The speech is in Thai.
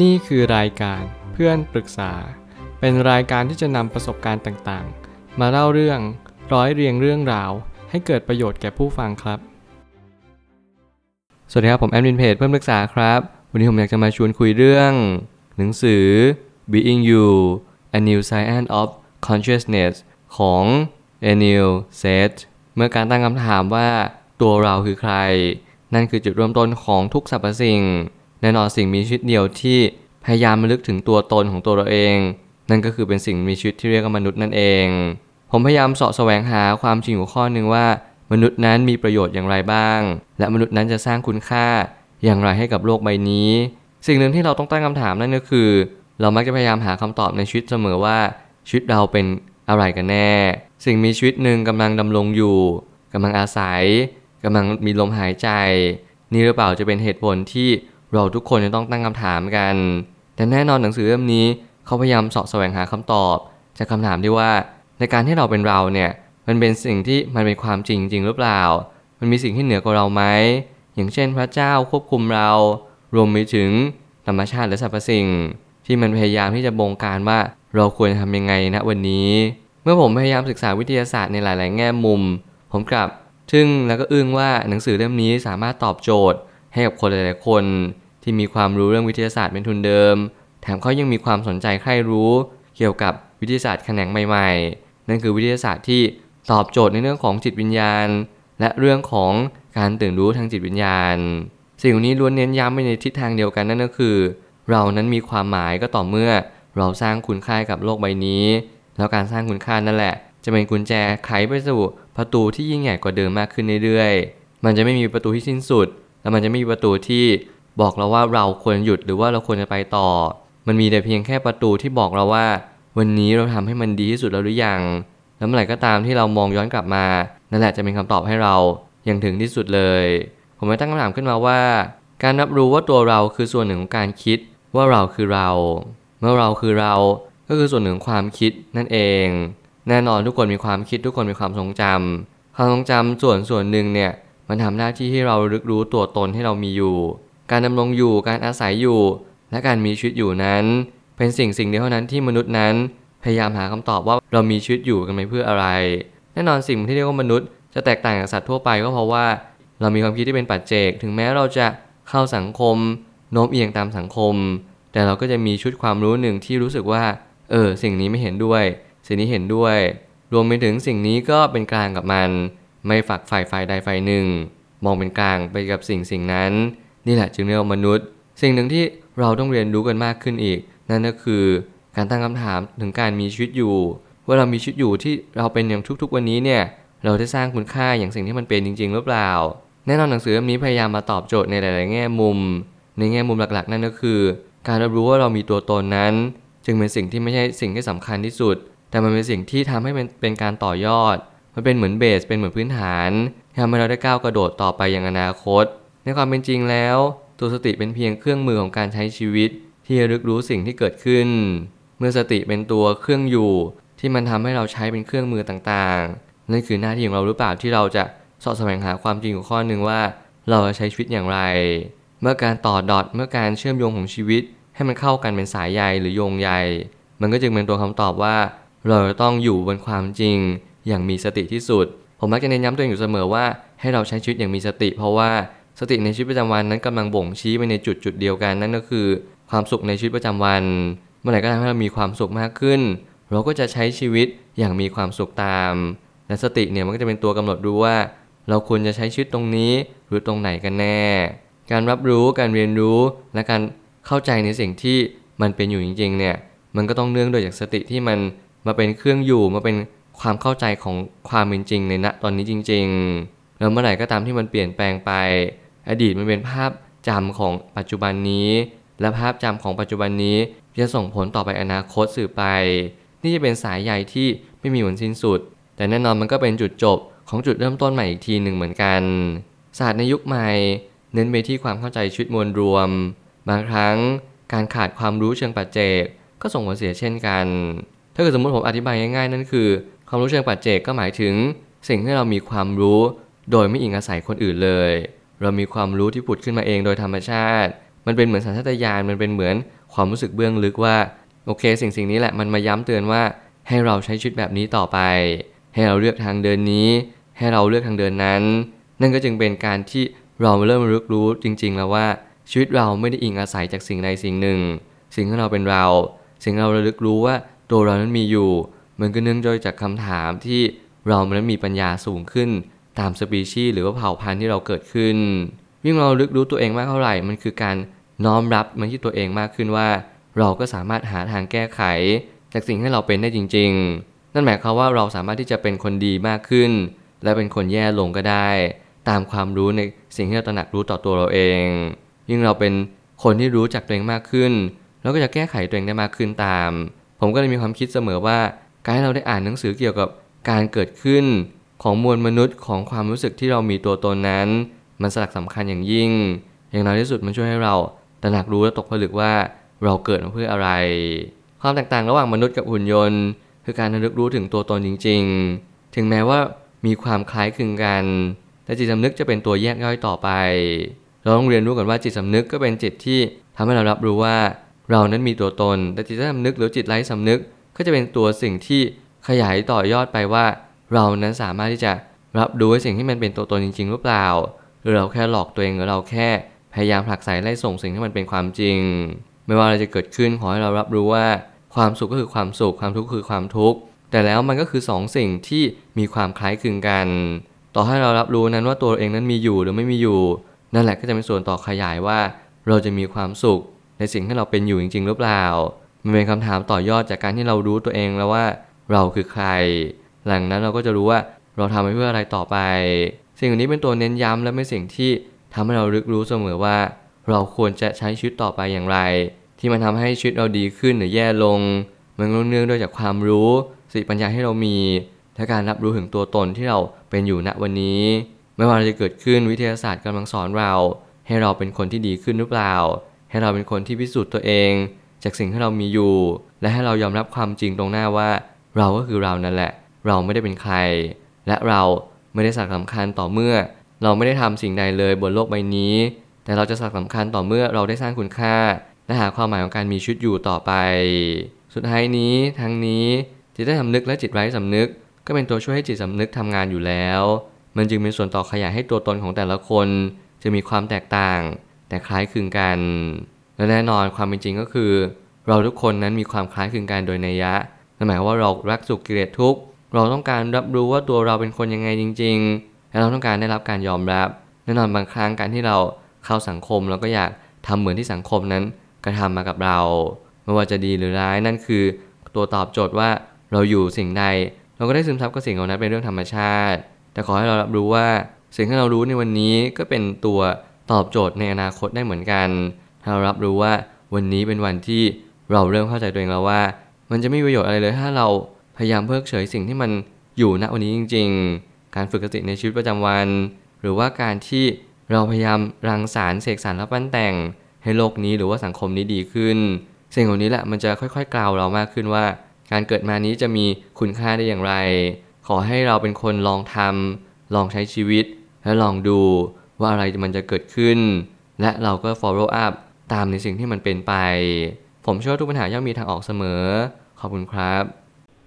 นี่คือรายการเพื่อนปรึกษา เป็นรายการที่จะนำประสบการณ์ต่างๆ มาเล่าเรื่องร้อยเรียงเรื่องราว ให้เกิดประโยชน์แก่ผู้ฟังครับ สวัสดีครับ ผมแอดมินเพจเพื่อนปรึกษาครับ วันนี้ผมอยากจะมาชวนคุยเรื่อง หนังสือ Being You A New Science of Consciousness ของ e n i l s a t เมื่อการตั้งคำถามว่าตัวเราคือใคร นั่นคือจุดเริ่มต้นของทุกสรรพสิ่ง แน่นอนสิ่งมีชีวิตเดียวที่พยายามมาลึกถึงตัวตนของตัวเราเอง นั่นก็คือเป็นสิ่งมีชีวิตที่เรียกว่ามนุษย์นั่นเอง ผมพยายามสาะแสวงหาความจริงหัวข้อหนึ่งว่า มนุษย์นั้นมีประโยชน์อย่างไรบ้าง และมนุษย์นั้นจะสร้างคุณค่าอย่างไรให้กับโลกใบนี้ สิ่งหนึ่งที่เราต้องตั้งคำถามนั่นก็คือ เรามักจะพยายามหาคำตอบในชีวิตเสมอว่าชีวิตเราเป็นอะไรกันแน่ สิ่งมีชีวิตหนึ่งกำลังดำรงอยู่กำลังอาศัยกำลังมีลมหายใจ นี่หรือเปล่าจะเป็นเหตุผลที่ เราทุกคนจะต้องตั้งคำถามกัน แต่แน่นอนหนังสือเล่มนี้เขาพยายามเสาะแสวงหาคำตอบ จากคำถามที่ว่าในการที่เราเป็นเราเนี่ยมันเป็นสิ่งที่มันเป็นความจริงจริงหรือเปล่า มันมีสิ่งที่เหนือกว่าเราไหมอย่างเช่นพระเจ้าควบคุมเรา รวมไปถึงธรรมชาติและสรรพสิ่ง ที่มันพยายามที่จะบงการว่าเราควรทำยังไงณวันนี้ เมื่อผมพยายามศึกษาวิทยาศาสตร์ในหลาย ๆ แง่มุม ผมกลับทึ่งแล้วก็อึ้งว่าหนังสือเล่มนี้สามารถตอบโจทย์ให้กับคนหลาย ๆ คน ที่มีความรู้เรื่องวิทยาศาสตร์เป็นทุนเดิม แถมเขายังมีความสนใจใคร่รู้ เกี่ยวกับวิทยาศาสตร์แขนงใหม่ ๆ นั่นคือวิทยาศาสตร์ที่ตอบโจทย์ในเรื่องของจิตวิญญาณ และเรื่องของการตื่นรู้ทางจิตวิญญาณ สิ่งนี้ล้วนเน้นย้ำไปในทิศทางเดียวกันนั่นก็คือ เรานั้นมีความหมายก็ต่อเมื่อเราสร้างคุณค่ากับโลกใบนี้ แล้วการสร้างคุณค่านั่นแหละ จะเป็นกุญแจไขไปสู่ประตูที่ยิ่งใหญ่กว่าเดิมมากขึ้นเรื่อยๆ มันจะไม่มีประตูที่สิ้นสุด และมันจะไม่มีประตูที่ บอกเราว่าเราควรหยุดหรือว่าเราควรจะไปต่อ มันมีแต่เพียงแค่ประตูที่บอกเราว่า วันนี้เราทำให้มันดีที่สุดแล้วหรือยังแล้วเมื่อไหร่ก็ตามที่เรามองย้อนกลับมา นั่นแหละจะเป็นคำตอบให้เราอย่างถึงที่สุดเลย ผมเลยตั้งคำถามขึ้นมาว่า การรับรู้ว่าตัวเราคือส่วนหนึ่งของการคิดว่าเราคือเรา เมื่อเราคือเราก็คือส่วนหนึ่งของความคิดนั่นเอง แน่นอนทุกคนมีความคิดทุกคนมีความทรงจำความทรงจำส่วนส่วนหนึ่งเนี่ยมันทำหน้าที่ให้เรารึกรู้ตัวตนที่เรามีอยู่ การดำรงอยู่การอาศัยอยู่ และการมีชีวิตอยู่นั้น เป็นสิ่งสิ่งเดียวเท่านั้นที่มนุษย์นั้น พยายามหาคำตอบว่าเรามีชีวิตอยู่กันไปเพื่ออะไร แน่นอนสิ่งที่เรียกว่ามนุษย์จะแตกต่างจากสัตว์ทั่วไปก็เพราะว่าเรามีความคิดที่เป็นปัจเจก ถึงแม้เราจะเข้าสังคมโน้มเอียงตามสังคม แต่เราก็จะมีชุดความรู้หนึ่งที่รู้สึกว่า เออ สิ่งนี้ไม่เห็นด้วย สิ่งนี้เห็นด้วย รวมไปถึงสิ่งนี้ก็เป็นกลางกับมัน ไม่ฝักฝ่ายฝ่ายใดฝ่ายหนึ่ง มองเป็นกลางไปกับสิ่งสิ่งนั้น นี่แหละจึงเรียกว่ามนุษย์ สิ่งหนึ่งที่เราต้องเรียนรู้กันมากขึ้นอีก นั่นก็คือการตั้งคำถามถึงการมีชีวิตอยู่ ว่าเรามีชีวิตอยู่ที่เราเป็นอย่างทุกๆวันนี้เนี่ยเราได้สร้างคุณค่าอย่างสิ่งที่มันเป็นจริง ๆ หรือเปล่า แน่นอนหนังสือเล่มนี้พยายามมาตอบโจทย์ในหลาย ๆ แง่มุม ในแง่มุมหลัก ๆ นั่นก็คือ การรับรู้ว่าเรามีตัวตนนั้น จึงเป็นสิ่งที่ไม่ใช่สิ่งที่สำคัญที่สุด แต่มันเป็นสิ่งที่ทำให้มันเป็นการต่อยอด มันเป็นเหมือนเบสเป็นเหมือนพื้นฐานทำให้เราได้ก้าวกระโดดต่อไปอย่างอนาคต ในความเป็นจริงแล้ว ตัวสติเป็นเพียงเครื่องมือของการใช้ชีวิต ที่จะรึกรู้สิ่งที่เกิดขึ้น เมื่อสติเป็นตัวเครื่องอยู่ที่มันทำให้เราใช้เป็นเครื่องมือต่างๆ นั่นคือหน้าที่ของเราหรือเปล่าที่เราจะสอบแสวงหาความจริงของข้อหนึ่งว่า เราจะใช้ชีวิตอย่างไร เมื่อการต่อดอทเมื่อการเชื่อมโยงของชีวิต ให้มันเข้ากันเป็นสายใยหรือโยงใยมันก็จึงเป็นตัวคำตอบว่า เราต้องอยู่บนความจริงอย่างมีสติที่สุด ผมมักจะเน้นย้ำตัวเองอยู่เสมอว่าให้เราใช้ชีวิตอย่างมีสติ เพราะว่า สติในชีวิตประจำวันนั้นกำลังบ่งชี้ไปในจุดจุดเดียวกันนั่นก็คือ ความสุขในชีวิตประจำวัน เมื่อไหร่ก็ตามที่เรามีความสุขมากขึ้น เราก็จะใช้ชีวิตอย่างมีความสุขตาม และสติเนี่ยมันก็จะเป็นตัวกำหนดรู้ว่า เราควรจะใช้ชีวิตตรงนี้หรือตรงไหนกันแน่ การรับรู้การเรียนรู้และการเข้าใจในสิ่งที่มันเป็นอยู่จริงๆเนี่ยมันก็ต้องเนื่องโดยจากสติที่มันมาเป็นเครื่องอยู่มาเป็นความเข้าใจของความเป็นจริงในณตอนนี้จริง ๆ แล้วเมื่อไหร่ก็ตามที่มันเปลี่ยนแปลงไป อดีตมันเป็นภาพจำของปัจจุบันนี้ และภาพจำของปัจจุบันนี้จะส่งผลต่อไปอนาคตสื่อไป นี่จะเป็นสายใยที่ไม่มีวันสิ้นสุด แต่แน่นอนมันก็เป็นจุดจบของจุดเริ่มต้นใหม่อีกทีหนึ่งเหมือนกัน ศาสตร์ในยุคใหม่ เน้นไปที่ความเข้าใจชีวิตมวลรวม บางครั้งการขาดความรู้เชิงปัจเจก ก็ส่งผลเสียเช่นกัน ถ้าเกิดสมมติผมอธิบายง่ายๆนั่นคือ ความรู้เชิงปัจเจกก็หมายถึง สิ่งที่เรามีความรู้ โดยไม่อิงอาศัยคนอื่นเลย เรามีความรู้ที่ผุดขึ้นมาเองโดยธรรมชาติ มันเป็นเหมือนสัญชาตญาณมันเป็นเหมือนความรู้สึกเบื้องลึกว่า โอเค สิ่งสิ่งนี้แหละมันมาย้ำเตือนว่าให้เราใช้ชีวิตแบบนี้ต่อไป ให้เราเลือกทางเดินนี้ ให้เราเลือกทางเดินนั้น นั่นก็จึงเป็นการที่เราเริ่มรู้รู้จริง ๆ แล้วว่าชีวิตเราไม่ได้อิงอาศัยจากสิ่งใดสิ่งหนึ่ง สิ่งที่เราเป็นเรา สิ่งเราระลึกรู้ว่าตัวเรานั้นมีอยู่ มันก็เนื่องด้วยจากคำถามที่เรามันมีปัญญาสูงขึ้น ตามสปีชีส์หรือว่าเผ่าพันธุ์ที่เราเกิดขึ้น ยิ่งเราลึกรู้ตัวเองมากเท่าไหร่ มันคือการน้อมรับมันที่ตัวเองมากขึ้นว่า เราก็สามารถหาทางแก้ไข จากสิ่งที่เราเป็นได้จริง ๆ นั่นหมายความว่าเราสามารถที่จะเป็นคนดีมากขึ้น และเป็นคนแย่ลงก็ได้ ตามความรู้ในสิ่งที่เราตระหนักรู้ต่อตัวเราเอง ยิ่งเราเป็นคนที่รู้จักตัวเองมากขึ้นเราก็จะแก้ไขตัวเองได้มากขึ้นตาม ผมก็เลยมีความคิดเสมอว่า การที่เราได้อ่านหนังสือเกี่ยวกับการเกิดขึ้น ของมวลมนุษย์ของความรู้สึกที่เรามีตัวตนนั้น มันสลักสำคัญอย่างยิ่ง อย่างน้อยที่สุดมันช่วยให้เราตระหนักรู้และตกผลึกว่าเราเกิดมาเพื่ออะไร ความแตกต่างระหว่างมนุษย์กับหุ่นยนต์ คือการระลึกรู้ถึงตัวตนจริง ๆ ถึงแม้ว่ามีความคล้ายคลึงกันแต่จิตสำนึกจะเป็นตัวแยกย่อยต่อไป เราต้องเรียนรู้กันว่าจิตสำนึกก็เป็นจิตที่ทำให้เรารับรู้ว่า เรานั้นมีตัวตน แต่จิตสำนึกหรือจิตไร้สำนึกก็จะเป็นตัวสิ่งที่ขยายต่อยอดไปว่า เรานั้นสามารถที่จะรับรู้สิ่งที่มันเป็นตัวตนจริง ๆ หรือเปล่า หรือเราแค่หลอกตัวเองหรือเราแค่พยายามผลักไสไล่ส่งสิ่งที่มันเป็นความจริง ไม่ว่าอะไรจะเกิดขึ้นขอให้เรารับรู้ว่า ความสุขก็คือความสุขความทุกข์คือความทุกข์แต่แล้วมันก็คือ2สสิ่งที่มีความคล้ายคลึงกัน ต่อให้เรารับรู้นั้นว่าตัวเองนั้นมีอยู่หรือไม่มีอยู่ นั่นแหละก็จะเป็นส่วนต่อขยายว่า เราจะมีความสุขในสิ่งที่เราเป็นอยู่จริง ๆ หรือเปล่า มันเป็นคำถามต่อยอดจากการที่เรารู้ตัวเองแล้วว่า เราคือใคร หลังนั้นเราก็จะรู้ว่าเราทำไปเพื่ออะไรต่อไป สิ่งนี้เป็นตัวเน้นย้ำและเป็นสิ่งที่ทำให้เราลึกรู้เสมอว่า เราควรจะใช้ชีวิตต่อไปอย่างไร ที่มันทำให้ชีวิตเราดีขึ้นหรือแย่ลง มันเนื่องด้วยจากความรู้สติปัญญาที่เรามีและการรับรู้ถึงตัวตนที่เราเป็นอยู่ณวันนี้ ไม่ว่าจะเกิดขึ้นวิทยาศาสตร์กำลังสอนเรา ให้เราเป็นคนที่ดีขึ้นหรือเปล่า ให้เราเป็นคนที่พิสูจน์ตัวเอง จากสิ่งที่เรามีอยู่ และให้เรายอมรับความจริงตรงหน้าว่า เราก็คือเรานั่นแหละ เราไม่ได้เป็นใคร และเราไม่ได้สักสำคัญต่อเมื่อ เราไม่ได้ทำสิ่งใดเลยบนโลกใบนี้ แต่เราจะสักสำคัญต่อเมื่อเราได้สร้างคุณค่า และหาความหมายของการมีชีวิตอยู่ต่อไป สุดท้ายนี้ทั้งนี้จิตได้สำนึกและจิตไร้สำนึก ก็เป็นตัวช่วยให้จิตสำนึกทำงานอยู่แล้ว มันจึงเป็นส่วนต่อขยายให้ตัวตนของแต่ละคนจะมีความแตกต่าง แต่คล้ายคลึงกัน และแน่นอนความเป็นจริงก็คือ เราทุกคนนั้นมีความคล้ายคลึงกันโดยนัยยะนั่นหมายว่าเรารักสุขเกลียดทุกข์ เราต้องการรับรู้ว่าตัวเราเป็นคนยังไงจริง ๆ และเราต้องการได้รับการยอมรับแน่นอนบางครั้งการที่เราเข้าสังคมเราก็อยากทำเหมือนที่สังคมนั้นกระทำมากับเราไม่ว่าจะดีหรือร้ายนั่นคือตัวตอบโจทย์ว่าเราอยู่สิ่งใด เราก็ได้ซึมซับกับสิ่งเหล่านั้นเป็นเรื่องธรรมชาติ แต่ขอให้เรารับรู้ว่าสิ่งที่เรารู้ในวันนี้ก็เป็นตัวตอบโจทย์ในอนาคตได้เหมือนกันถ้าเรารับรู้ว่าวันนี้เป็นวันที่เราเริ่มเข้าใจตัวเองแล้วว่า มันจะไม่มีประโยชน์อะไรเลยถ้าเรา ยายามเพิกเฉยสิ่งที่มันอยู่ณวันนี้จริง ๆ การฝึกสติในชีวิตประจำวัน หรือว่าการที่เราพยายามรังสารเสกสรรและปั้นแต่ง ให้โลกนี้หรือว่าสังคมนี้ดีขึ้น สิ่งเหล่านี้แหละมันจะค่อยๆกล่าวเรามากขึ้นว่า การเกิดมานี้จะมีคุณค่าได้อย่างไร ขอให้เราเป็นคนลองทำลองใช้ชีวิต และลองดูว่าอะไรมันจะเกิดขึ้น และเราก็ follow up ตามในสิ่งที่มันเป็นไป ผมเชื่อว่าทุกปัญหาย่อมมีทางออกเสมอ ขอบคุณครับ